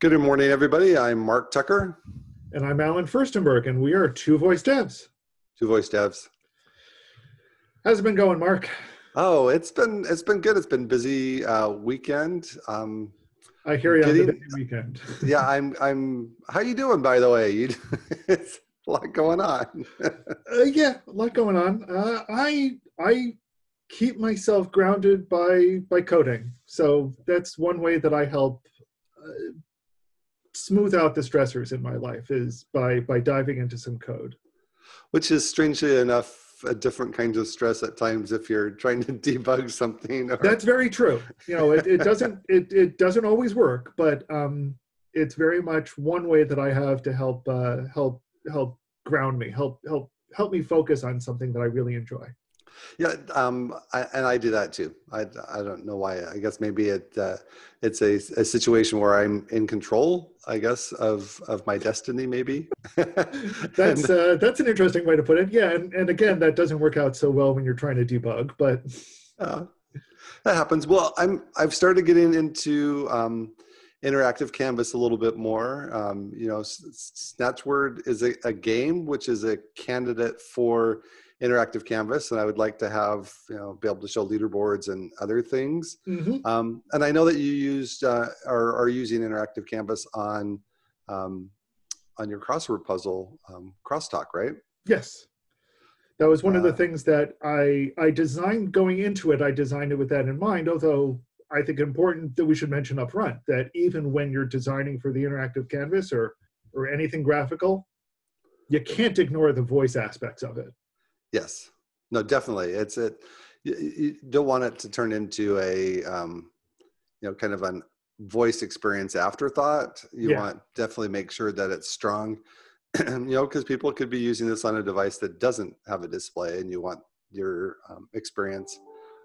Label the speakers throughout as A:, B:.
A: Good morning, everybody. I'm Mark Tucker,
B: And I'm Allen Firstenberg, and we are Two Voice Devs.
A: Two Voice Devs.
B: How's it been going, Mark?
A: Oh, it's been it's been good. It's been busy uh, weekend. Um,
B: I hear you on the busy weekend.
A: yeah, I'm I'm. How you doing, by the way? You, it's a lot going on.
B: Uh, yeah, a lot going on. Uh, I I keep myself grounded by by coding, so that's one way that I help uh, smooth out the stressors in my life is by by diving into some code.
A: Which is strangely enough a different kind of stress at times if you're trying to debug something. Or,
B: That's very true. You know, it, it doesn't it, it doesn't always work, but um, it's very much one way that I have to help uh, help help ground me, help help help me focus on something that I really enjoy.
A: Yeah, um, I, and I do that too. I, I don't know why. I guess maybe it uh, it's a, a situation where I'm in control. I guess of of my destiny, maybe.
B: That's uh, that's an interesting way to put it. Yeah, and, and again, that doesn't work out so well when you're trying to debug. But
A: Uh, that happens. Well, I'm I've started getting into um, interactive canvas a little bit more. Um, you know, Snatchword is a, a game which is a candidate for interactive canvas, and I would like to have you know be able to show leaderboards and other things.
B: Mhm.
A: Um, and I know that you used uh, are, are using interactive canvas on um, on your crossword puzzle um, crosstalk, right?
B: yes, that was one of the
A: Uh,
B: things that I I designed going into it. I designed it with that in mind. Although I think important that we should mention up front that even when you're designing for the interactive canvas or or anything graphical, you can't ignore the voice aspects of it.
A: Yes. No, definitely. It's it. You, you don't want it to turn into a, um, you know, kind of an voice experience afterthought. You
B: Yeah.
A: want definitely make sure that it's strong. you know, because people could be using this on a device that doesn't have a display, and you want your um, experience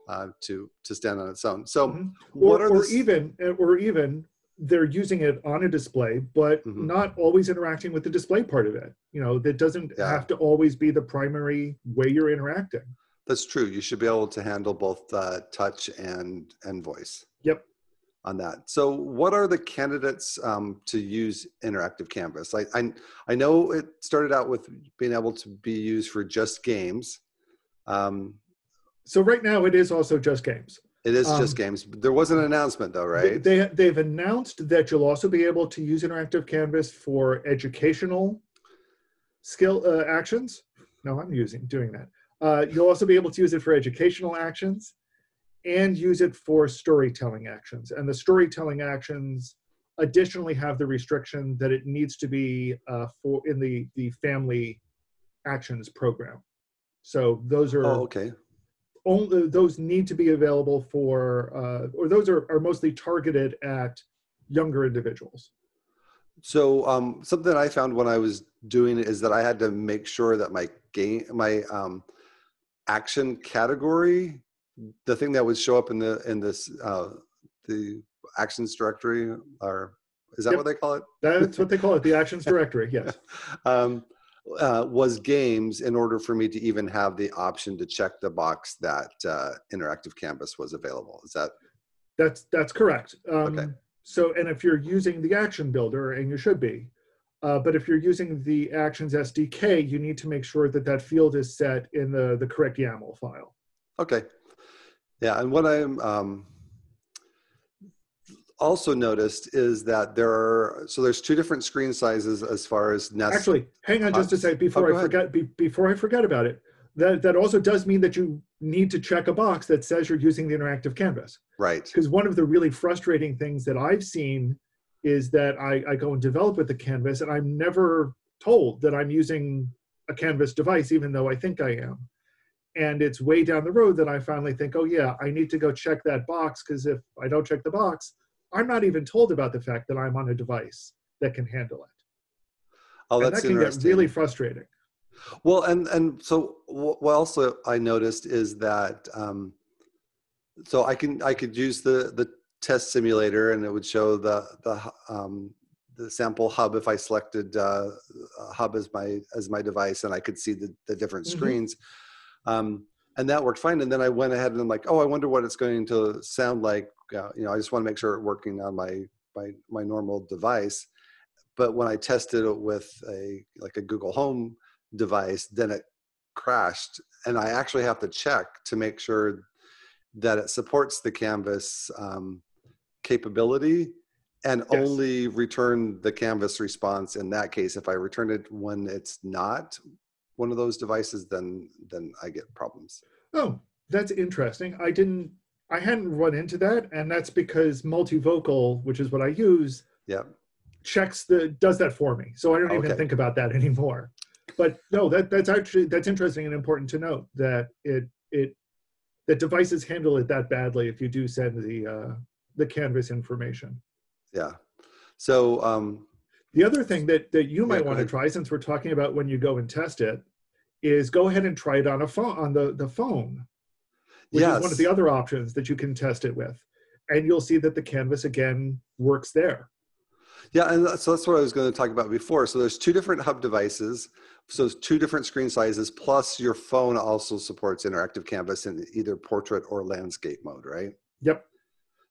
A: uh, to to stand on its own. So,
B: Mhm.
A: what
B: or,
A: are
B: or
A: the s-
B: even or even they're using it on a display but
A: Mhm.
B: not always interacting with the display part of it you know that doesn't
A: Yeah.
B: have to always be the primary way you're interacting
A: That's true. You should be able to handle both uh, touch and and voice.
B: Yep.
A: On that. So, what are the candidates um, to use interactive canvas? I, I I know it started out with being able to be used for just games. Um,
B: so right now it is also just games
A: it is just
B: Um,
A: games. There was an announcement though,
B: They-
A: right?
B: they, they've announced that you'll also be able to use interactive canvas for educational skill uh, actions no i'm using doing that uh, you'll also be able to use it for educational actions and use it for storytelling actions and the storytelling actions additionally have the restriction that it needs to be uh, for in the the family actions program so those are
A: oh, okay.
B: Only those need to be available for uh, or those are, are mostly targeted at younger individuals
A: So um, something I found when I was doing it is that I had to make sure that my game, my um, action category, the thing that would show up in the in this uh, the actions directory, or is that
B: Yep.
A: what they call it?
B: that's what they call it the actions directory yes
A: um, uh, was games in order for me to even have the option to check the box that uh, interactive canvas was available. Is that
B: that's that's correct um,
A: Okay.
B: so and if you're using the action builder and you should be uh, but if you're using the actions sdk you need to make sure that that field is set in the the correct yaml file
A: Okay. Yeah, and what I'm um, also noticed is that there are so there's two different screen sizes as far as Nest.
B: Actually, hang on just a second
A: Oh,
B: before
A: go
B: I forget. Be, before I forget about it, that that also does mean that you need to check a box that says you're using the interactive canvas.
A: right.
B: Because one of the really frustrating things that I've seen is that I, I go and develop with the canvas, and I'm never told that I'm using a canvas device, even though I think I am. And it's way down the road that I finally think, oh yeah, I need to go check that box because if I don't check the box, I'm not even told about the fact that I'm on a device that can handle it.
A: Oh,
B: and
A: that's
B: that can get really frustrating.
A: Well, and and so what also I noticed is that um, so I can I could use the the test simulator and it would show the the um, the sample hub if I selected uh, hub as my as my device and I could see the the different
B: Mhm.
A: screens. Um, and that worked fine. And then I went ahead and I'm like, oh, I wonder what it's going to sound like. Uh, you know, I just want to make sure it's working on my my my normal device. But when I tested it with a like a Google Home device, then it crashed, and I actually have to check to make sure that it supports the Canvas um, capability and
B: Yes.
A: only return the Canvas response in that case. If I return it when it's not one of those devices, then then I get problems.
B: Oh, that's interesting. I didn't, I hadn't run into that, and that's because multivocal, which is what I use,
A: Yeah.
B: checks the does that for me. So I don't even
A: Okay.
B: think about that anymore. But no, that that's actually that's interesting and important to note that it it that devices handle it that badly if you do send the uh, the canvas information.
A: Yeah. So um,
B: The other thing that that you might
A: go
B: want to try, since we're talking about when you go and test it, is go ahead and try it on a phone on the the phone, which
A: yes.
B: is one of the other options that you can test it with, and you'll see that the canvas again works there.
A: Yeah, and that's, so that's what I was going to talk about before. So there's two different hub devices. So it's two different screen sizes. Plus, your phone also supports interactive canvas in either portrait or landscape mode, right?
B: Yep.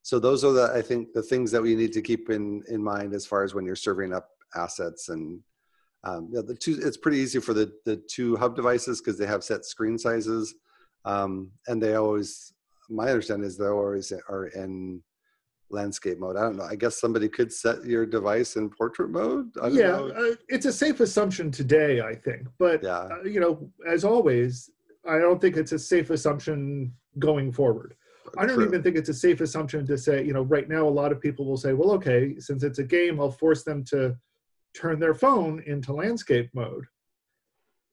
A: So those are the I think the things that we need to keep in in mind as far as when you're serving up assets and um, yeah, the two. It's pretty easy for the the two hub devices because they have set screen sizes, um, and they always. My understanding is they always are in landscape mode. I don't know. I guess somebody could set your device in portrait mode. I don't
B: yeah,
A: know.
B: uh, it's a safe assumption today, I think. But
A: Yeah.
B: uh, you know, as always, I don't think it's a safe assumption going forward. I don't
A: True.
B: even think it's a safe assumption to say, you know, right now a lot of people will say, well, okay, since it's a game, I'll force them to turn their phone into landscape mode.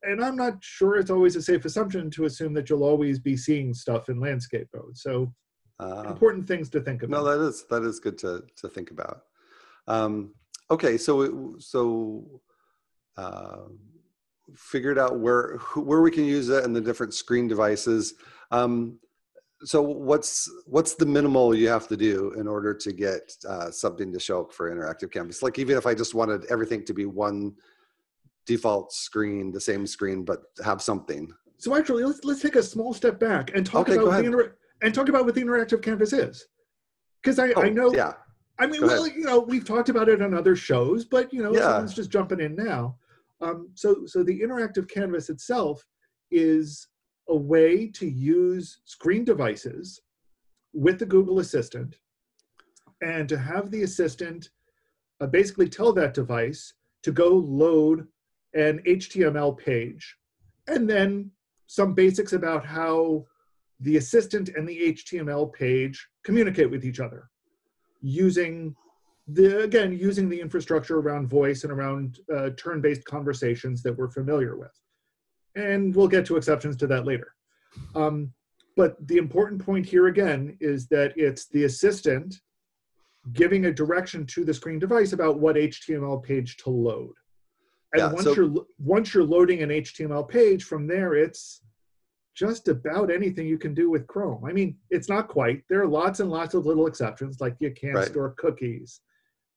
B: And I'm not sure it's always a safe assumption to assume that you'll always be seeing stuff in landscape mode. So
A: Uh,
B: important things to think about.
A: no, that is that is good to to think about. Um, okay, so it- so uh, figured out where where we can use it and the different screen devices. Um, so what's what's the minimal you have to do in order to get uh, something to show up for interactive canvas? Like even if I just wanted everything to be one default screen, the same screen, but have something.
B: So actually, let's let's take a small step back and talk
A: Okay,
B: about the inter- and talk about what the interactive canvas is. Because I, I
A: Oh,
B: know
A: Yeah.
B: I mean,
A: Go
B: well, you know, we've talked about it on other shows, but you know,
A: Yeah.
B: someone's just jumping in now. Um, so, so the interactive canvas itself is a way to use screen devices with the Google Assistant, and to have the assistant uh, basically tell that device to go load an HTML page, and then some basics about how the assistant and the HTML page communicate with each other using the again using the infrastructure around voice and around uh, turn-based conversations that we're familiar with. And we'll get to exceptions to that later. Um, but the important point here again is that it's the assistant giving a direction to the screen device about what html page to load and
A: Yeah,
B: once
A: so-
B: you're once you're loading an html page from there it's just about anything you can do with Chrome. I mean, it's not quite. There are lots and lots of little exceptions, like you can't
A: Right.
B: store cookies,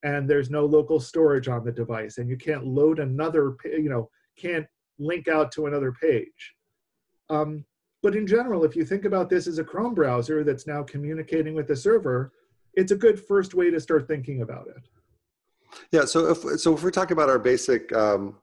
B: and there's no local storage on the device, and you can't load another, you know, can't link out to another page. Um, but in general, if you think about this as a Chrome browser that's now communicating with the server, it's a good first way to start thinking about it.
A: Yeah. So if so, if we're talking about our basic um,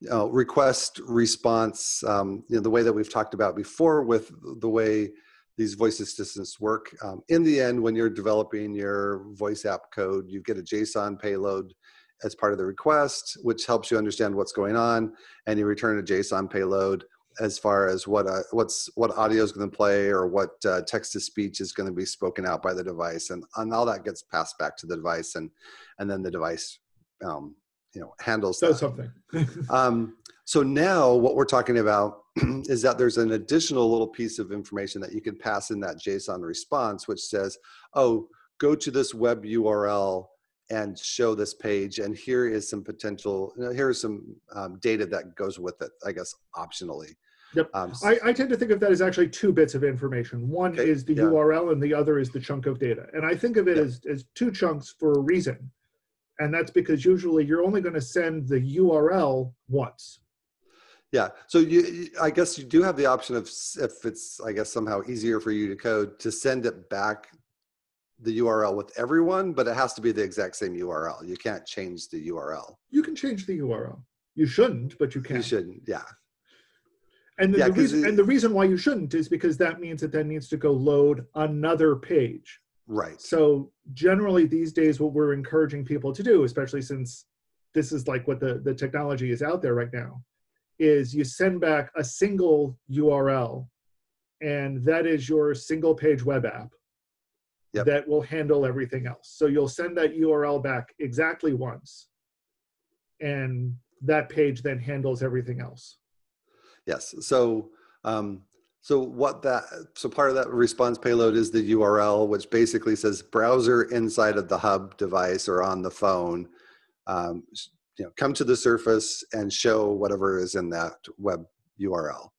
A: you know, request response, um, you know, the way that we've talked about before, with the way these voice assistants work, um, in the end, when you're developing your voice app code, you get a JSON payload as part of the request, which helps you understand what's going on, and you return a JSON payload as far as what uh, what's what audio is going to play or what uh, text to speech is going to be spoken out by the device, and, and all that gets passed back to the device, and and then the device, um, you know, handles
B: So
A: that.
B: something.
A: Um, so now what we're talking about is that there's an additional little piece of information that you can pass in that JSON response, which says, oh, go to this web URL and show this page. And here is some potential, you know, here's some um, data that goes with it, I guess, optionally.
B: Yep.
A: Um,
B: I, I tend to think of that as actually two bits of information. One
A: Okay,
B: is the
A: yeah.
B: URL and the other is the chunk of data. And I think of it
A: Yeah.
B: as, as two chunks for a reason. And that's because usually you're only going to send the URL once.
A: Yeah. So you, you- I guess you do have the option of if it's, I guess, somehow easier for you to code to send it back the URL with everyone, but it has to be the exact same URL. You can't change the URL.
B: You can change the URL. You shouldn't, but you can.
A: You shouldn't. Yeah.
B: And the,
A: Yeah,
B: the reason
A: it-
B: and the reason why you shouldn't is because that means that that needs to go load another page.
A: Right.
B: So generally these days, what we're encouraging people to do, especially since this is like what the, the technology is out there right now, is you send back a single URL and that is your single page web app
A: Yep.
B: that will handle everything else. So you'll send that URL back exactly once and that page then handles everything else.
A: Yes. So, um, so what that, so part of that response payload is the URL, which basically says browser inside of the hub device or on the phone, um, you know, come to the surface and show whatever is in that web URL.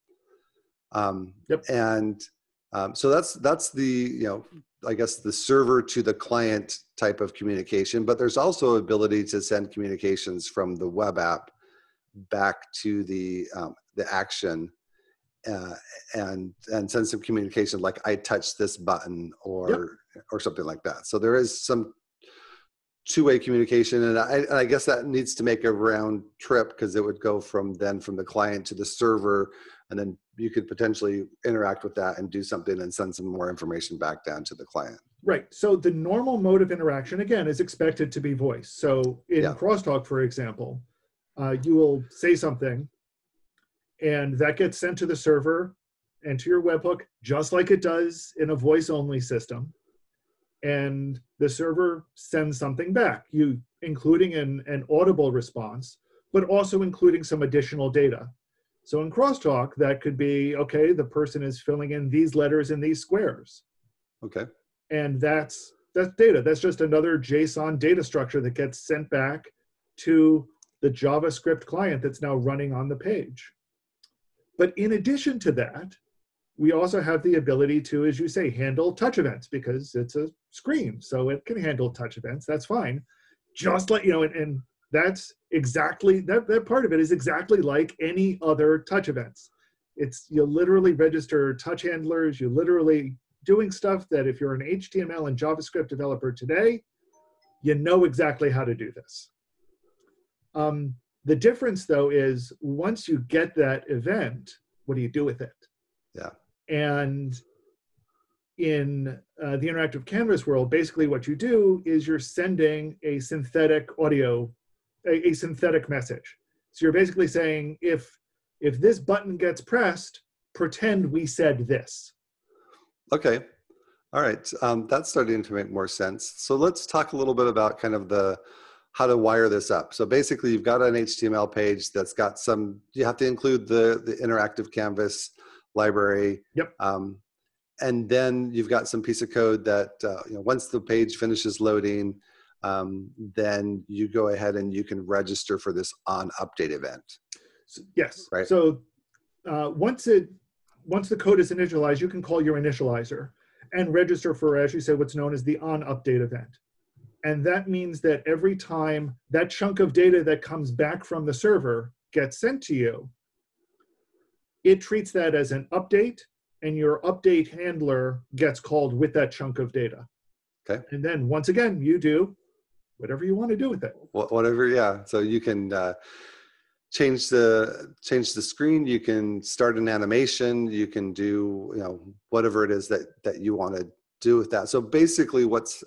A: Um,
B: Yep.
A: And um, so that's that's the you know I guess the server to the client type of communication, but there's also ability to send communications from the web app back to the um, the action uh, and and send some communication like I touched this button or or something like that. So there is some two-way communication, and I, and I guess that needs to make a round trip because it would go from then from the client to the server, and then you could potentially interact with that and do something and send some more information back down to the client.
B: Right. So the normal mode of interaction, again, is expected to be voice. So in
A: Yeah.
B: crosstalk, for example, uh, you will say something and that gets sent to the server and to your webhook, just like it does in a voice only system. And the server sends something back, you including an, an audible response, but also including some additional data. So in crosstalk, that could be okay, the person is filling in these letters in these squares
A: Okay.
B: and that's that's data that's just another json data structure that gets sent back to the javascript client that's now running on the page but in addition to that we also have the ability to as you say handle touch events because it's a screen so it can handle touch events. That's fine. Just like you know and, and that's exactly that, that part of it is exactly like any other touch events. It's you literally register touch handlers You're literally doing stuff that if you're an HTML and JavaScript developer today, you know exactly how to do this. Um, the difference though is once you get that event, what do you do with it?
A: Yeah.
B: And in uh, the interactive canvas world, basically what you do is you're sending a synthetic audio, a, a synthetic message. So you're basically saying if if this button gets pressed, pretend we said this.
A: Okay. All right. Um, that's starting to make more sense. So let's talk a little bit about kind of the how to wire this up. So basically, you've got an HTML page that's got some. You have to include the the interactive canvas library.
B: Yep.
A: Um, and then you've got some piece of code that uh, you know once the page finishes loading, um, then you go ahead and you can register for this on update event.
B: So, yes.
A: Right.
B: So uh, once it once the code is initialized, you can call your initializer and register for, as you said, what's known as the on update event. And that means that every time that chunk of data that comes back from the server gets sent to you, it treats that as an update, and your update handler gets called with that chunk of data.
A: Okay.
B: And then once again, you do whatever you want to do with it.
A: Whatever yeah so you can uh, change the change the screen you can start an animation you can do you know whatever it is that that you want to do with that. So basically what's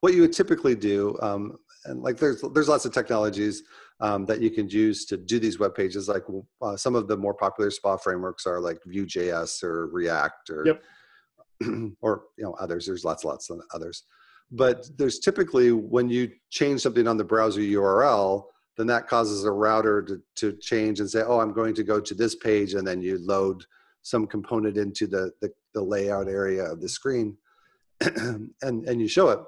A: what you would typically do um, and like there's there's lots of technologies um, that you can use to do these web pages. Like uh, some of the more popular spa frameworks are like vue.js or react or
B: Yep.
A: or you know others. There's lots lots of others. But there's typically when you change something on the browser url then that causes a router to, to change and say oh i'm going to go to this page and then you load some component into the the, the layout area of the screen and and you show it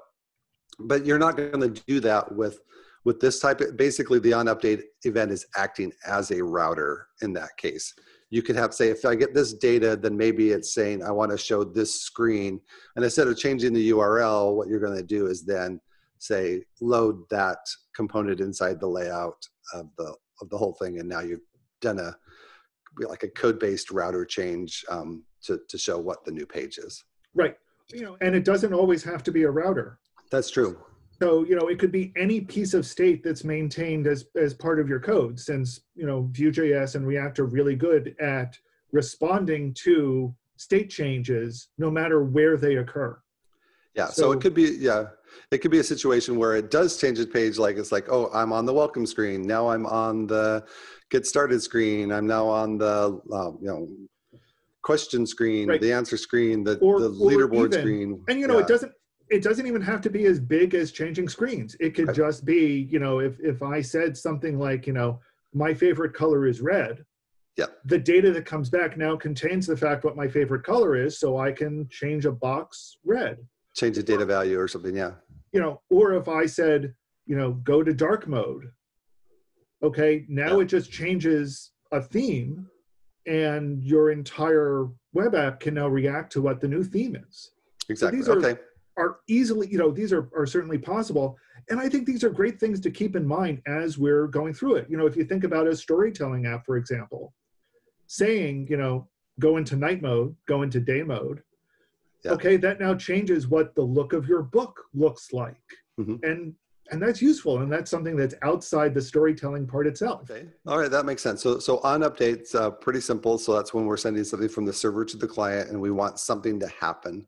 A: but you're not going to do that with with this type of basically the on update event is acting as a router in that case you could have say if i get this data then maybe it's saying i want to show this screen and instead of changing the url what you're going to do is then say load that component inside the layout of the of the whole thing and now you've done a like a code based router change um, to, to show what the new page is
B: Right. You know, and it doesn't always have to be a router.
A: That's true.
B: So, you know, it could be any piece of state that's maintained as, as part of your code since, you know, Vue.js and React are really good at responding to state changes no matter where they occur.
A: Yeah, so, so, it could be yeah, it could be a situation where it does change the page. Like it's like, oh, I'm on the welcome screen now. I'm on the get started screen. I'm now on the um, you know question screen, right. the answer screen, the, or, the leaderboard even, screen.
B: And you know, yeah. it doesn't it doesn't even have to be as big as changing screens. It could right. just be, you know, if if I said something like, you know, my favorite color is red.
A: Yeah.
B: The data that comes back now contains the fact what my favorite color is, so I can change a box red.
A: Change the data value or something, yeah.
B: You know, or if I said, you know, go to dark mode. Okay, now yeah. it just changes a theme and your entire web app can now react to what the new theme is.
A: Exactly. So these are, okay.
B: are easily, you know, these are, are certainly possible. And I think these are great things to keep in mind as we're going through it. You know, if you think about a storytelling app, for example, saying, you know, go into night mode, go into day mode, yeah. okay, that now changes what the look of your book looks like. Mm-hmm. And and that's useful and that's something that's outside the storytelling part itself.
A: Okay. All right that makes sense. So so on updates uh, pretty simple. So that's when we're sending something from the server to the client and we want something to happen.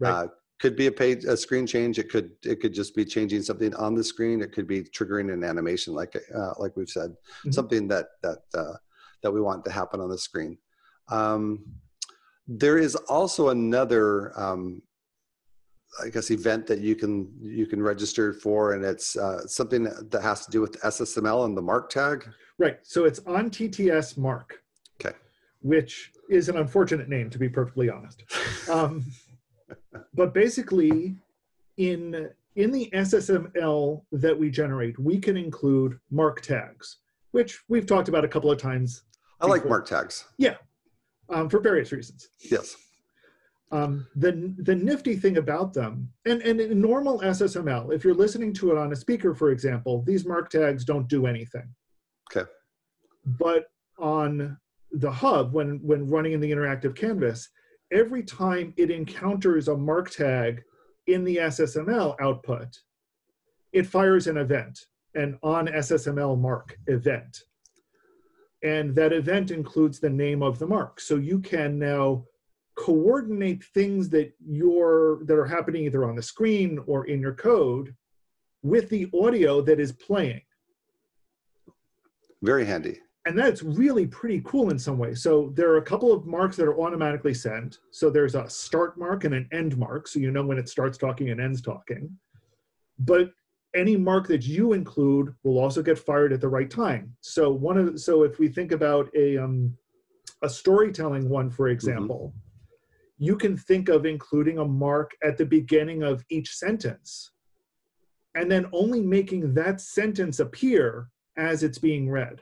A: Right. Uh, could be a page a screen change. It could it could just be changing something on the screen. It could be triggering an animation like uh, like we've said mm-hmm. something that that uh, that we want to happen on the screen. Um, there is also another um, I guess event that you can you can register for, and it's uh, something that has to do with SSML and the mark tag.
B: Right. So it's on TTS mark.
A: Okay.
B: Which is an unfortunate name, to be perfectly honest. Um, but basically, in in the SSML that we generate, we can include mark tags, which we've talked about a couple of times.
A: I before. like mark tags.
B: Yeah, um, for various reasons.
A: Yes.
B: Um, the, the nifty thing about them, and, and in normal SSML, if you're listening to it on a speaker, for example, these mark tags don't do anything.
A: Okay.
B: But on the hub, when, when running in the interactive canvas, every time it encounters a mark tag in the SSML output, it fires an event, an on SSML mark event. And that event includes the name of the mark. So you can now coordinate things that you're that are happening either on the screen or in your code with the audio that is playing.
A: Very handy.
B: And that's really pretty cool in some ways. So there are a couple of marks that are automatically sent. So there's a start mark and an end mark. So you know when it starts talking and ends talking. But any mark that you include will also get fired at the right time. So one of so if we think about a um, a storytelling one for mm-hmm. example mm-hmm you can think of including a mark at the beginning of each sentence and then only making that sentence appear as it's being read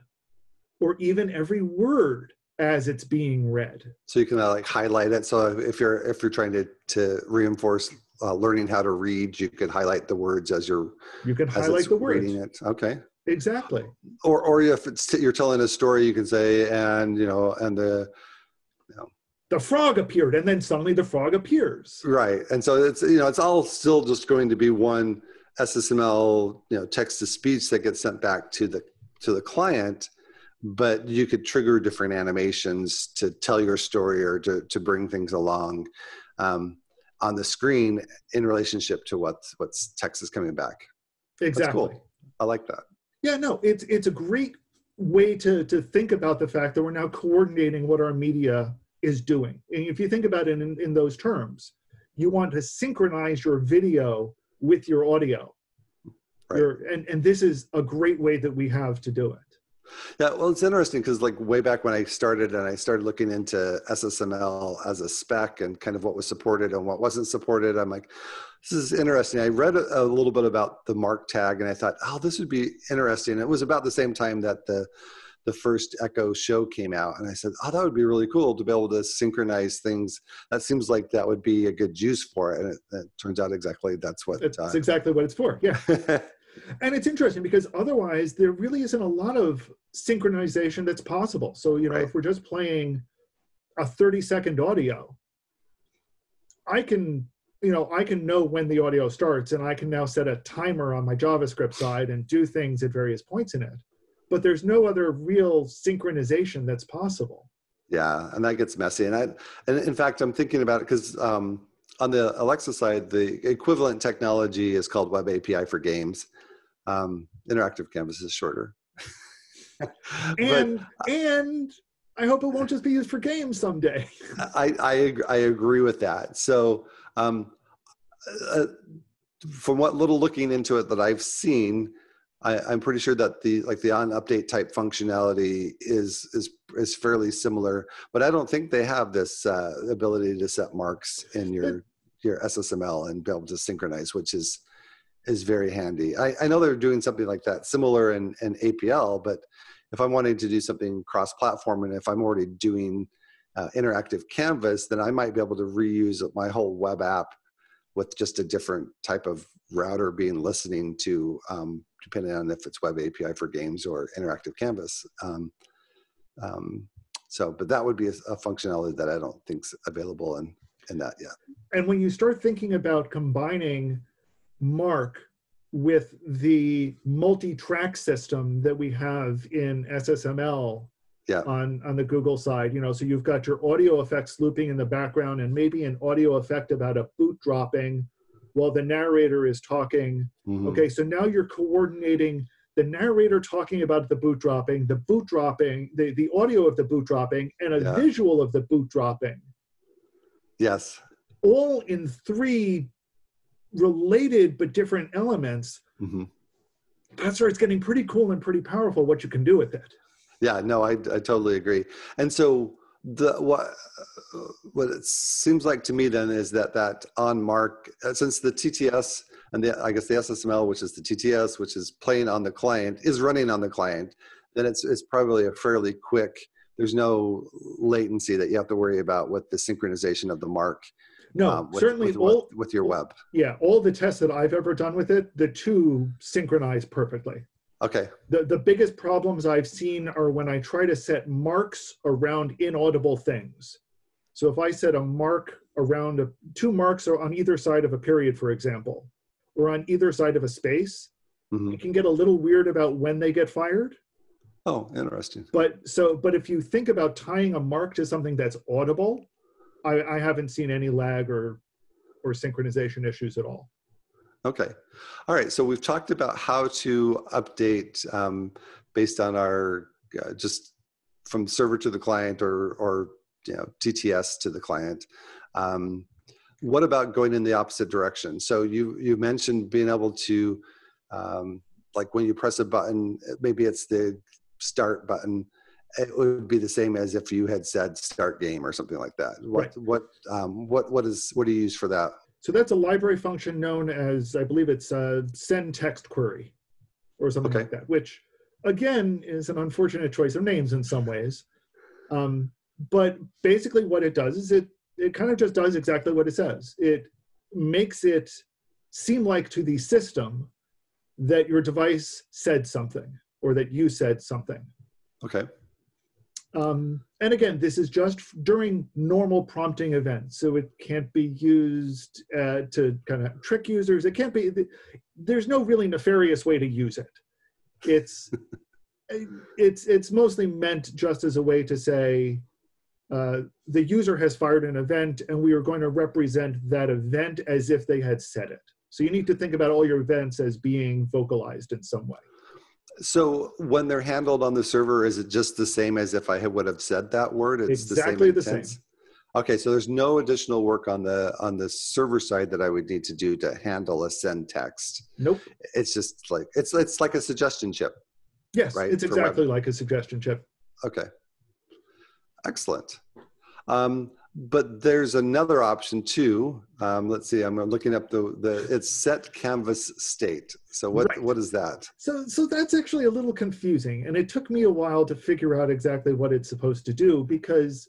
B: or even every word as it's being read.
A: So you can uh, like highlight it. So if you're if you're trying to to reinforce uh, learning how to read you could highlight the words as you're
B: you can highlight the words.
A: reading it. Okay.
B: Exactly.
A: Or or if it's you're telling a story you can say and you know and the
B: the frog appeared and then suddenly the frog appears.
A: Right and so it's you know it's all still just going to be one ssml you know text to speech that gets sent back to the to the client but you could trigger different animations to tell your story or to, to bring things along um, on the screen in relationship to what's what's text is coming back.
B: Exactly
A: cool. i like that.
B: Yeah no it's it's a great way to to think about the fact that we're now coordinating what our media is doing. And if you think about it in, in those terms, you want to synchronize your video with your audio. Right. Your, and, and this is a great way that we have to do it.
A: Yeah, well, it's interesting because like way back when I started and I started looking into SSML as a spec and kind of what was supported and what wasn't supported, I'm like, this is interesting. I read a, a little bit about the mark tag and I thought, oh, this would be interesting. It was about the same time that the the first Echo show came out, and I said, "Oh, that would be really cool to be able to synchronize things." That seems like that would be a good use for it, and it, it turns out exactly that's what.
B: It's uh, exactly what it's for. Yeah. and it's interesting because otherwise there really isn't a lot of synchronization that's possible. So you know, right. if we're just playing a 30 second audio, I can you know, I can know when the audio starts and I can now set a timer on my JavaScript side and do things at various points in it. But there's no other real synchronization that's possible.
A: Yeah, and that gets messy. And I, and in fact, I'm thinking about it because um, on the Alexa side, the equivalent technology is called Web API for games. Um, interactive Canvas is shorter.
B: and but, and I hope it won't just be used for games someday.
A: I I, I agree with that. So um, uh, from what little looking into it that I've seen, I, am pretty sure that the like the on update type functionality is is is fairly similar, but I don't think they have this uh, ability to set marks in your your SSML and be able to synchronize, which is is very handy. I, I know they're doing something like that similar in, in APL, but if I'm wanting to do something cross-platform and if I'm already doing uh, interactive canvas, then I might be able to reuse my whole web app with just a different type of router being listening to um, depending on if it's web API for games or interactive canvas. Um, um, so, but that would be a, a, functionality that I don't think's available in, in that yet.
B: And when you start thinking about combining Mark with the multi-track system that we have in SSML
A: yeah.
B: on, on the Google side, you know, so you've got your audio effects looping in the background and maybe an audio effect about a boot dropping while the narrator is talking. Mm-hmm. Okay, so now you're coordinating the narrator talking about the boot dropping, the boot dropping, the, the audio of the boot dropping, and a yeah. visual of the boot dropping.
A: Yes.
B: All in three related but different elements. Mm-hmm. That's where it's getting pretty cool and pretty powerful what you can do with it.
A: Yeah, no, I, I totally agree. And so the what what it seems like to me then is that that on mark uh, since the TTS and the I guess the SSML which is the TTS which is playing on the client is running on the client then it's it's probably a fairly quick there's no latency that you have to worry about with the synchronization of the mark
B: no um, with, certainly
A: with,
B: all,
A: with your web.
B: Yeah all the tests that I've ever done with it the two synchronize perfectly
A: Okay.
B: The, the biggest problems I've seen are when I try to set marks around inaudible things. So if I set a mark around a, two marks are on either side of a period, for example, or on either side of a space, mm-hmm. it can get a little weird about when they get fired.
A: Oh, interesting.
B: But so, but if you think about tying a mark to something that's audible, I, I haven't seen any lag or or synchronization issues at all.
A: Okay. All right. So we've talked about how to update um, based on our uh, just from server to the client or, or you know, TTS to the client. Um, what about going in the opposite direction? So you, you mentioned being able to, um, like when you press a button, maybe it's the start button, it would be the same as if you had said start game or something like that. What, right. what, um, what, what is, what do you use for that?
B: So that's a library function known as, I believe it's a send text query or something okay. like that, which again is an unfortunate choice of names in some ways. Um, but basically what it does is it, it kind of just does exactly what it says. It makes it seem like to the system that your device said something or that you said something.
A: Okay.
B: Um, and again, this is just during normal prompting events, so it can't be used uh, to kind of trick users. It can't be. There's no really nefarious way to use it. It's it's it's mostly meant just as a way to say uh, the user has fired an event, and we are going to represent that event as if they had said it. So you need to think about all your events as being vocalized in some way.
A: So when they're handled on the server, is it just the same as if I would have said that word?
B: It's exactly the same. The same.
A: Okay, so there's no additional work on the on the server side that I would need to do to handle a send text.
B: Nope.
A: It's just like it's it's like a suggestion chip.
B: Yes, right? It's exactly like a suggestion chip.
A: Okay. Excellent. Um, but there's another option too. Um, let's see. I'm looking up the the it's set canvas state. So what right. what is that?
B: So so that's actually a little confusing, and it took me a while to figure out exactly what it's supposed to do because,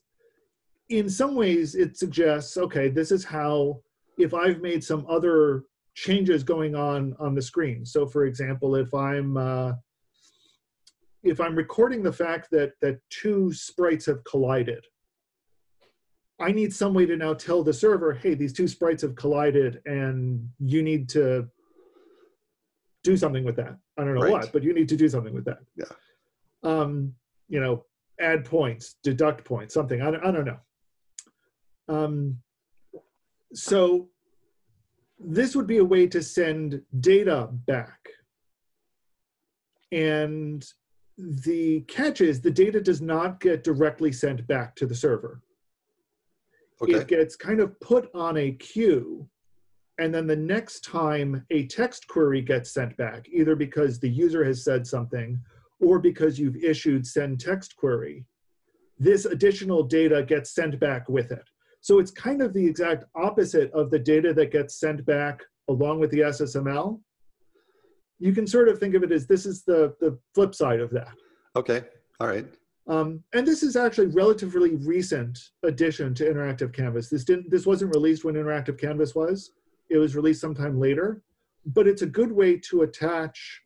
B: in some ways, it suggests okay, this is how if I've made some other changes going on on the screen. So for example, if I'm uh, if I'm recording the fact that that two sprites have collided I need some way to now tell the server, hey, these two sprites have collided and you need to do something with that. I don't know
A: Right.
B: what, but you need to do something with that.
A: Yeah.
B: Um, you know, add points, deduct points, something. I, don't- I don't know. Um, so this would be a way to send data back. And the catch is the data does not get directly sent back to the server
A: Okay.
B: it gets kind of put on a queue and then the next time a text query gets sent back either because the user has said something or because you've issued send text query this additional data gets sent back with it so it's kind of the exact opposite of the data that gets sent back along with the ssml you can sort of think of it as this is the the flip side of that
A: Okay. All right.
B: Um, and this is actually relatively recent addition to Interactive Canvas. This didn't this wasn't released when Interactive Canvas was. It was released sometime later, but it's a good way to attach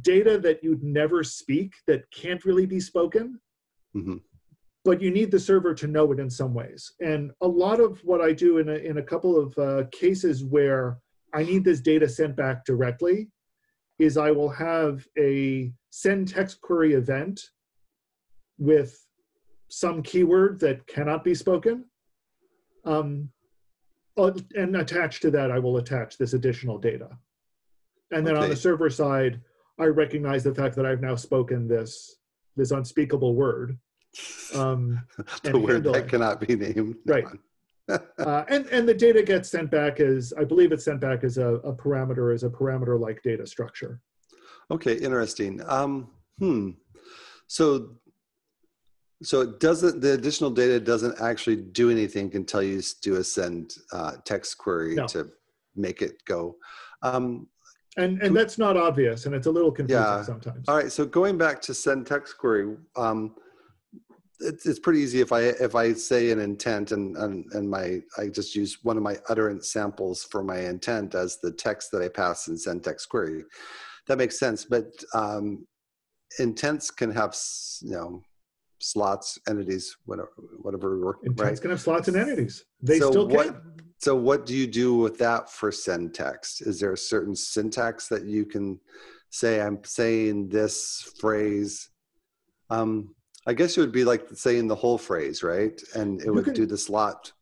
B: data that you'd never speak that can't really be spoken,
A: hmm
B: but you need the server to know it in some ways. And a lot of what I do in a, in a couple of uh, cases where I need this data sent back directly is I will have a send text query event with some keyword that cannot be spoken. Um, uh, and attached to that, I will attach this additional data. And then on the server side, I recognize the fact that I've now spoken this this unspeakable word. Um,
A: the
B: and
A: word that
B: it.
A: cannot be named.
B: Right. uh, and and the data gets sent back as I believe it's sent back as a, a parameter as a parameter like data structure.
A: Okay, interesting. Um, hmm. So, so it doesn't. The additional data doesn't actually do anything until you do a send uh, text query
B: No.
A: to make it go. Um,
B: And and that's not obvious, and it's a little confusing
A: Yeah.
B: sometimes.
A: all right. So going back to send text query, um, it's, it's pretty easy if I if I say an intent and, and and my I just use one of my utterance samples for my intent as the text that I pass in send text query. That makes sense, but um, intents can have you know slots, entities, whatever, whatever we're
B: Intents
A: right.
B: can have slots and entities. They
A: so
B: still
A: what,
B: can.
A: So what do you do with that for send text? Is there a certain syntax that you can say, I'm saying this phrase? Um, I guess it would be like saying the whole phrase, right? And it
B: You
A: would
B: can-
A: do the slot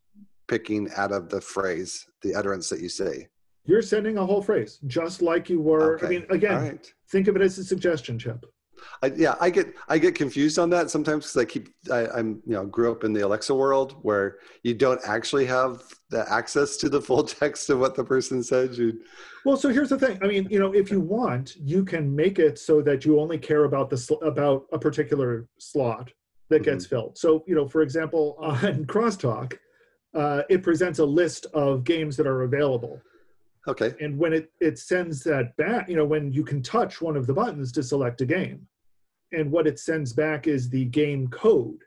A: picking out of the phrase, the utterance that you say.
B: You're sending a whole phrase, just like you were. I mean, again,
A: right.
B: think of it as a suggestion chip.
A: I, yeah, I get I get confused on that sometimes because I keep I, I'm you know grew up in the Alexa world where you don't actually have the access to the full text of what the person said. You
B: Well, so here's the thing. I mean, you know, if you want, you can make it so that you only care about the sl- about a particular slot that gets
A: Mm-hmm.
B: filled. So, you know, for example, on Crosstalk, uh, it presents a list of games that are available,
A: okay?
B: and when it it sends that back, you know, when you can touch one of the buttons to select a game, and what it sends back is the game code,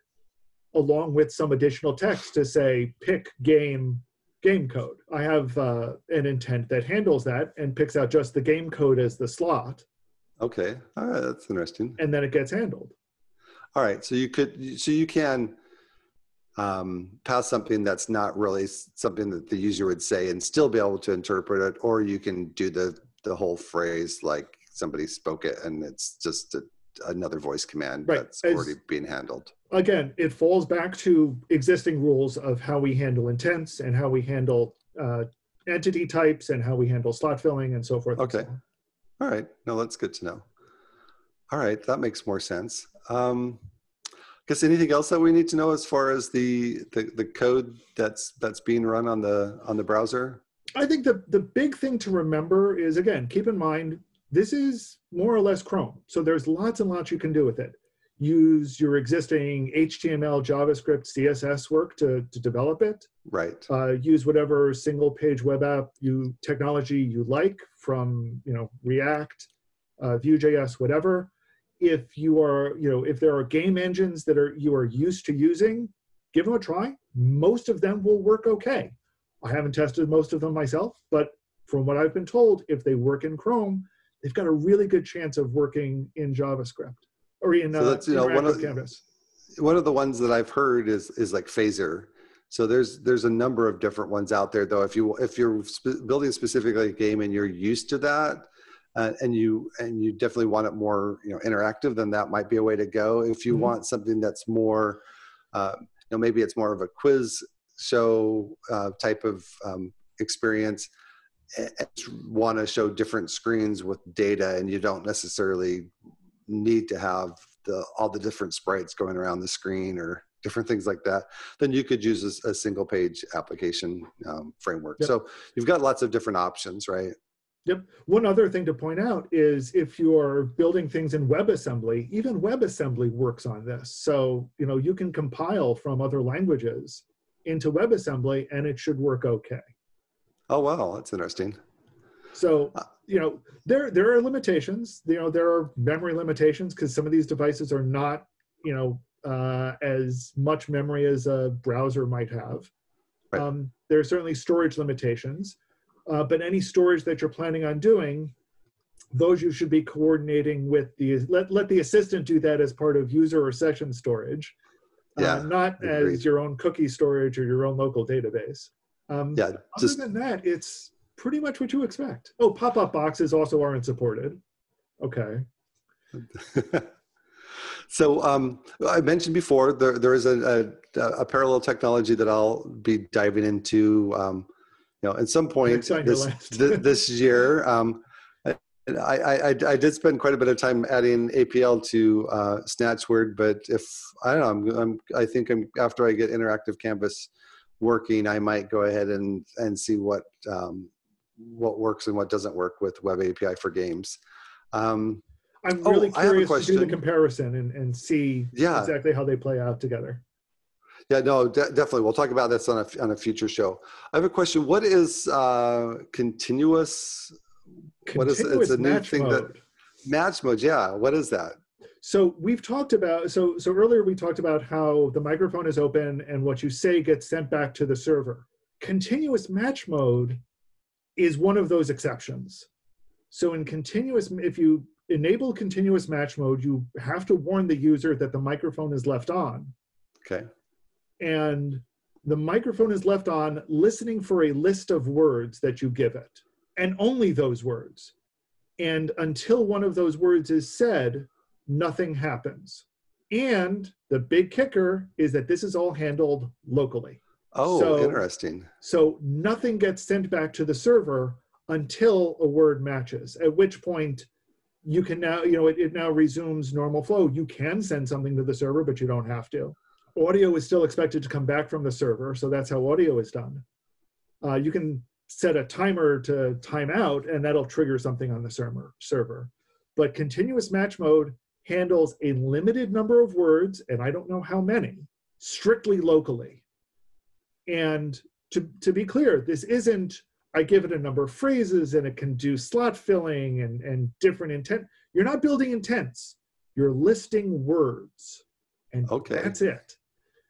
B: along with some additional text to say pick game game code. I have uh, an intent that handles that and picks out just the game code as the slot,
A: Okay, all right, that's interesting.
B: and then it gets handled.
A: All right, so you could, so you can um, pass something that's not really something that the user would say and still be able to interpret it, or you can do the the whole phrase like somebody spoke it and it's just a, another voice command
B: Right,
A: that's
B: as-
A: already being handled.
B: Again, it falls back to existing rules of how we handle intents and how we handle uh, entity types and how we handle slot filling and so forth. and so
A: Okay. All right, no, that's good to know. All right, that makes more sense. Um, guess anything else that we need to know as far as the, the the code that's that's being run on the on the browser?
B: I think the the big thing to remember is again, keep in mind this is more or less Chrome. So there's lots and lots you can do with it. Use your existing HTML, JavaScript, CSS work to, to develop it.
A: Right.
B: Uh, use whatever single page web app you technology you like from you know React, uh, Vue.js, whatever. If you are you know if there are game engines that are you are used to using, give them a try. Most of them will work okay. I haven't tested most of them myself, but from what I've been told, if they work in Chrome, they've got a really good chance of working in JavaScript or in
A: So
B: uh,
A: that's, you know, one of-
B: canvas.
A: one of the ones that I've heard is is like Phaser. So there's there's a number of different ones out there though. If you if you're sp- building specifically a game and you're used to that, uh, and you and you definitely want it more you know interactive, then that might be a way to go. If you mm-hmm. want something that's more, uh, you know, maybe it's more of a quiz show uh, type of um, experience want to show different screens with data and you don't necessarily need to have the all the different sprites going around the screen or different things like that then you could use a, a single page application um, framework yep. so you've got lots of different options right
B: Yep. One other thing to point out is if you're building things in WebAssembly, even WebAssembly works on this. So, you know, you can compile from other languages into WebAssembly and it should work okay.
A: Oh wow, that's interesting.
B: So uh, you know there there are limitations. You know there are memory limitations because some of these devices are not you know uh, as much memory as a browser might have. Right. Um, there are certainly storage limitations, uh, but any storage that you're planning on doing, those you should be coordinating with the let let the assistant do that as part of user or session storage, uh, yeah, not as your own cookie storage or your own local database. Um, yeah. Just, other than that, it's pretty much what you expect. Oh, pop-up boxes also aren't supported. Okay.
A: so um, I mentioned before there there is a, a, a parallel technology that I'll be diving into. Um, you know, at some point this, this year. Um, I, I, I, did spend quite a bit of time adding APL to uh, Snatchword, but if I don't know, I'm, I'm, i think I'm after I get interactive canvas working, I might go ahead and and see what um, what works and what doesn't work with Web API for games. Um,
B: I'm really oh, curious to do the comparison and, and see yeah. exactly how they play out together.
A: Yeah, no, de- definitely. We'll talk about this on a, on a future show. I have a question. What is uh, continuous?
B: continuous? What is it's a new thing mode. that
A: match mode? Yeah, what is that?
B: So we've talked about so so earlier we talked about how the microphone is open and what you say gets sent back to the server. Continuous match mode is one of those exceptions. So in continuous if you enable continuous match mode, you have to warn the user that the microphone is left on.
A: Okay.
B: And the microphone is left on listening for a list of words that you give it and only those words. And until one of those words is said, nothing happens. And the big kicker is that this is all handled locally.
A: Oh, so, interesting.
B: So nothing gets sent back to the server until a word matches, at which point you can now, you know, it, it now resumes normal flow. You can send something to the server, but you don't have to. Audio is still expected to come back from the server, so that's how audio is done. Uh, you can set a timer to time out, and that'll trigger something on the server. server. But continuous match mode handles a limited number of words, and I don't know how many, strictly locally. And to, to be clear, this isn't, I give it a number of phrases and it can do slot filling and, and different intent. You're not building intents, you're listing words. And okay. that's it.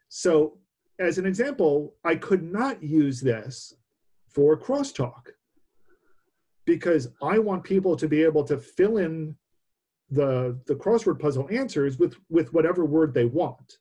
B: So, as an example, I could not use this for crosstalk because I want people to be able to fill in the the crossword puzzle answers with with whatever word they want.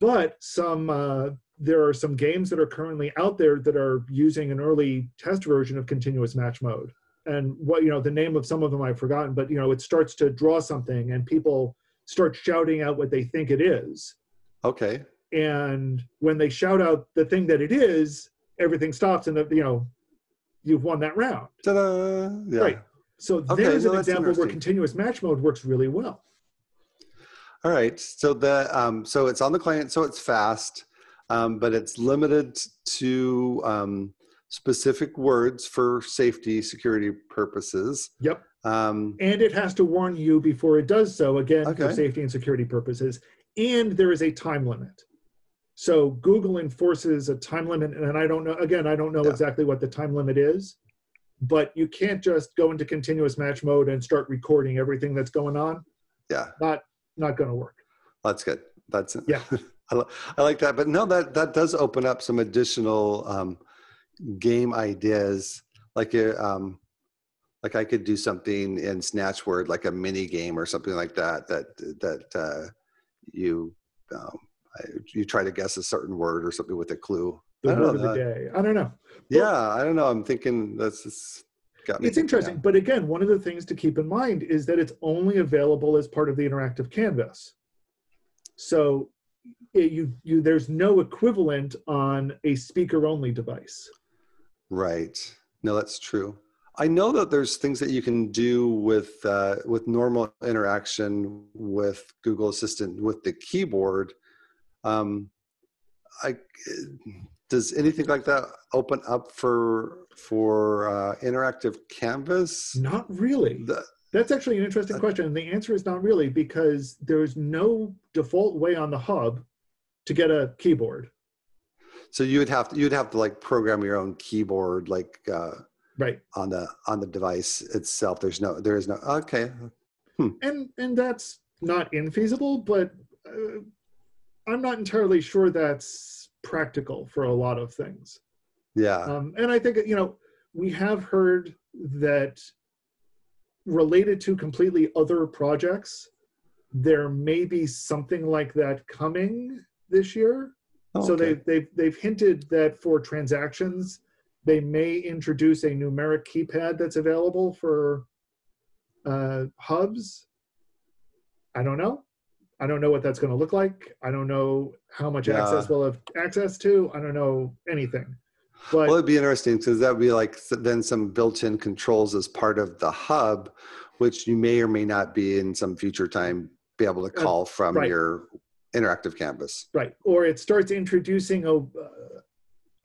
B: But some uh, there are some games that are currently out there that are using an early test version of continuous match mode. And what you know, the name of some of them I've forgotten, but you know, it starts to draw something, and people start shouting out what they think it is.
A: Okay.
B: And when they shout out the thing that it is, everything stops, and the, you know, you've won that round.
A: Ta-da! Yeah. Right.
B: So okay, there's no, an example where continuous match mode works really well.
A: All right. So the um, so it's on the client, so it's fast, um, but it's limited to um, specific words for safety security purposes.
B: Yep. Um, and it has to warn you before it does so again okay. for safety and security purposes. And there is a time limit. So Google enforces a time limit, and I don't know. Again, I don't know yeah. exactly what the time limit is but you can't just go into continuous match mode and start recording everything that's going on.
A: Yeah.
B: Not not going to work.
A: That's good. That's
B: yeah.
A: I, I like that, but no, that that does open up some additional um, game ideas. Like uh, um, like I could do something in Snatchword, like a mini game or something like that. That that uh, you um, you try to guess a certain word or something with a clue
B: the
A: I don't know
B: word of the day. I don't know.
A: yeah, I don't know. I'm thinking that's just got me.
B: It's interesting, but again, one of the things to keep in mind is that it's only available as part of the interactive canvas. So it, you you there's no equivalent on a speaker only device.
A: Right. No, that's true. I know that there's things that you can do with uh, with normal interaction with Google Assistant with the keyboard. Um, I does anything like that open up for for uh, interactive Canvas?
B: Not really.
A: The,
B: That's actually an interesting
A: Uh,
B: question. And the answer is not really because there's no default way on the hub to get a keyboard.
A: so you would have to you'd have to like program your own keyboard like uh,
B: Right.
A: on the on the device itself. There's no there is no okay.
B: And and that's not infeasible, but uh, I'm not entirely sure that's practical for a lot of things.
A: Yeah.
B: Um, and I think you know we have heard that related to completely other projects, there may be something like that coming this year.
A: Oh,
B: so they've, they've they've hinted that for transactions, they may introduce a numeric keypad that's available for uh, hubs. I don't know. I don't know what that's going to look like. I don't know how much
A: Yeah.
B: access we'll have access to. I don't know anything. But
A: Well, it'd be interesting because that would be like then some built-in controls as part of the hub, which you may or may not be in some future time be able to
B: Uh,
A: call from
B: right.
A: your interactive canvas.
B: Right. Or it starts introducing a, uh,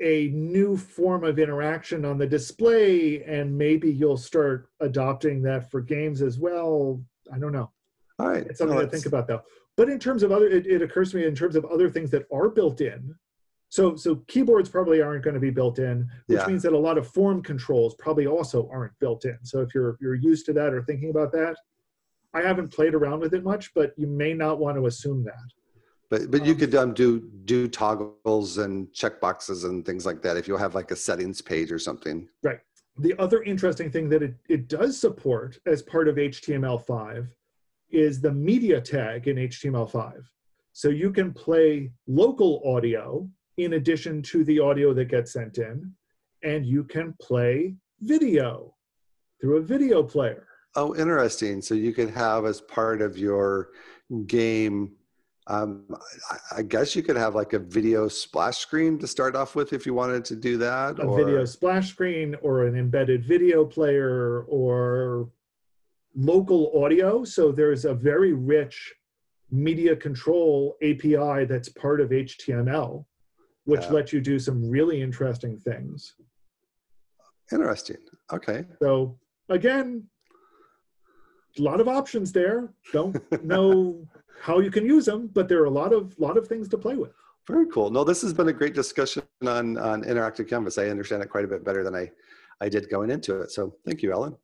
B: a new form of interaction on the display, and maybe you'll start adopting that for games as well. I don't know.
A: All right.
B: It's something
A: No,
B: to think about, though. But in terms of other, it, it occurs to me in terms of other things that are built in. So, so keyboards probably aren't going to be built in, which
A: Yeah.
B: means that a lot of form controls probably also aren't built in. So, if you're you're used to that or thinking about that, I haven't played around with it much, but you may not want to assume that.
A: But but you
B: Um,
A: could um, do do toggles and checkboxes and things like that if you have like a settings page or something. Right.
B: The other interesting thing that it, it does support as part of HTML5 is the media tag in HTML5. So you can play local audio in addition to the audio that gets sent in, and you can play video through a video player.
A: Oh, interesting. So you could have as part of your game. Um, I, guess you could have like a video splash screen to start off with if you wanted to do that.
B: A
A: or,
B: video splash screen or an embedded video player or local audio. So there's a very rich media control API that's part of HTML, which
A: Yeah.
B: lets you do some really interesting things.
A: Interesting. Okay.
B: So again, a lot of options there. Don't know how you can use them, but there are a lot of lot of things to play with.
A: Very cool. No, this has been a great discussion on on interactive canvas. I understand it quite a bit better than I I did going into it. So thank you, Allen.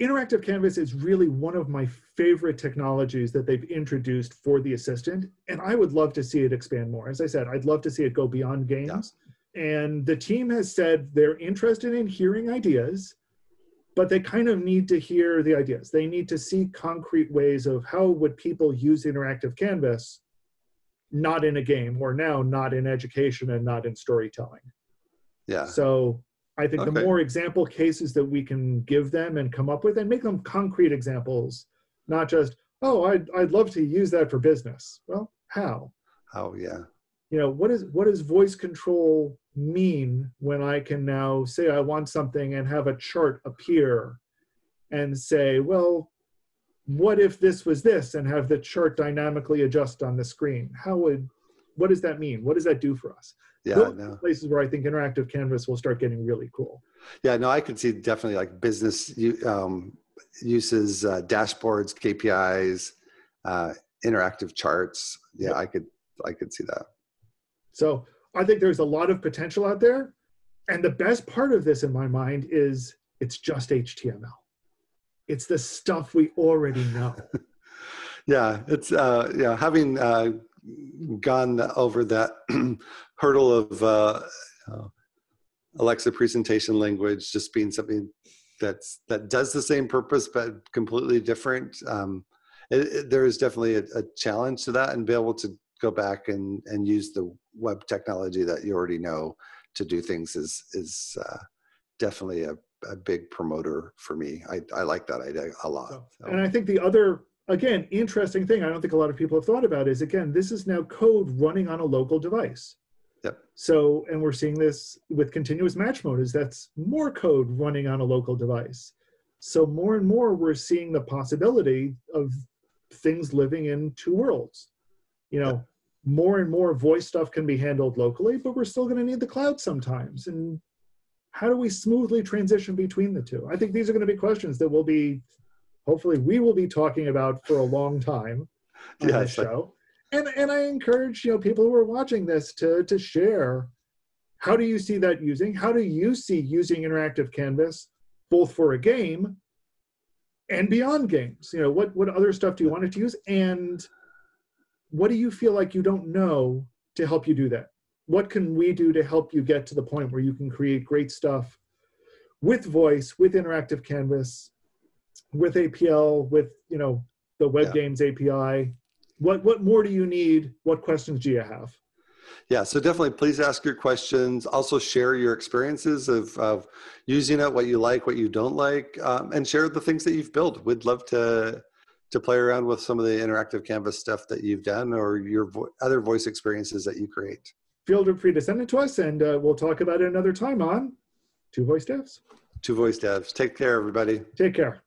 B: Interactive Canvas is really one of my favorite technologies that they've introduced for the assistant, and I would love to see it expand more. As I said, I'd love to see it go beyond games. And the team has said they're interested in hearing ideas, but they kind of need to hear the ideas. They need to see concrete ways of how would people use interactive canvas, not in a game, or now not in education and not in storytelling.
A: Yeah.
B: So I think the more example cases that we can give them and come up with and make them concrete examples, not just, oh, I'd, I'd love to use that for business. Well, how?
A: Oh yeah.
B: You know, what is what does voice control mean when I can now say I want something and have a chart appear and say, well, what if this was this and have the chart dynamically adjust on the screen? How would what does that mean? What does that do for us?
A: Yeah.
B: Those
A: No.
B: places where I think interactive canvas will start getting really cool.
A: Yeah. No, I could see definitely like business um, uses, uh, dashboards, KPIs, uh, interactive charts. Yeah,
B: Yep.
A: I could I could see that.
B: So I think there's a lot of potential out there. And the best part of this in my mind is it's just HTML. It's the stuff we already know.
A: Yeah, it's uh, yeah having uh, gone over that hurdle of uh, uh, Alexa presentation language just being something that's that does the same purpose but completely different. Um, it, it- there is definitely a, a challenge to that, and be able to go back and and use the web technology that you already know to do things is is uh, definitely a, a big promoter for me. I, I like that idea a lot.
B: So- And I think the other, again, interesting thing I don't think a lot of people have thought about is again, this is now code running on a local device.
A: Yep.
B: So, and we're seeing this with continuous match mode, is that's more code running on a local device. So more and more we're seeing the possibility of things living in two worlds. You know, more and more voice stuff can be handled locally, but we're still going to need the cloud sometimes. And how do we smoothly transition between the two? I think these are going to be questions that will be, hopefully, we will be talking about for a long time on
A: Yeah,
B: this show. And and I encourage you know people who are watching this to to share. How do you see that using? How do you see using interactive canvas both for a game and beyond games? You know, what what other stuff do you want it to use? And what do you feel like you don't know to help you do that? What can we do to help you get to the point where you can create great stuff with voice, with interactive canvas, with APL, with you know the web
A: Yeah.
B: games API? What what more do you need? What questions do you have?
A: yeah, so definitely please ask your questions. Also share your experiences of, of using it, what you like, what you don't like, um, and share the things that you've built. We'd love to to play around with some of the interactive canvas stuff that you've done or your vo- other voice experiences that you create.
B: Feel free to send it to us, and uh, we'll talk about it another time on Two Voice Devs.
A: Two voice devs. Take care, everybody.
B: Take care.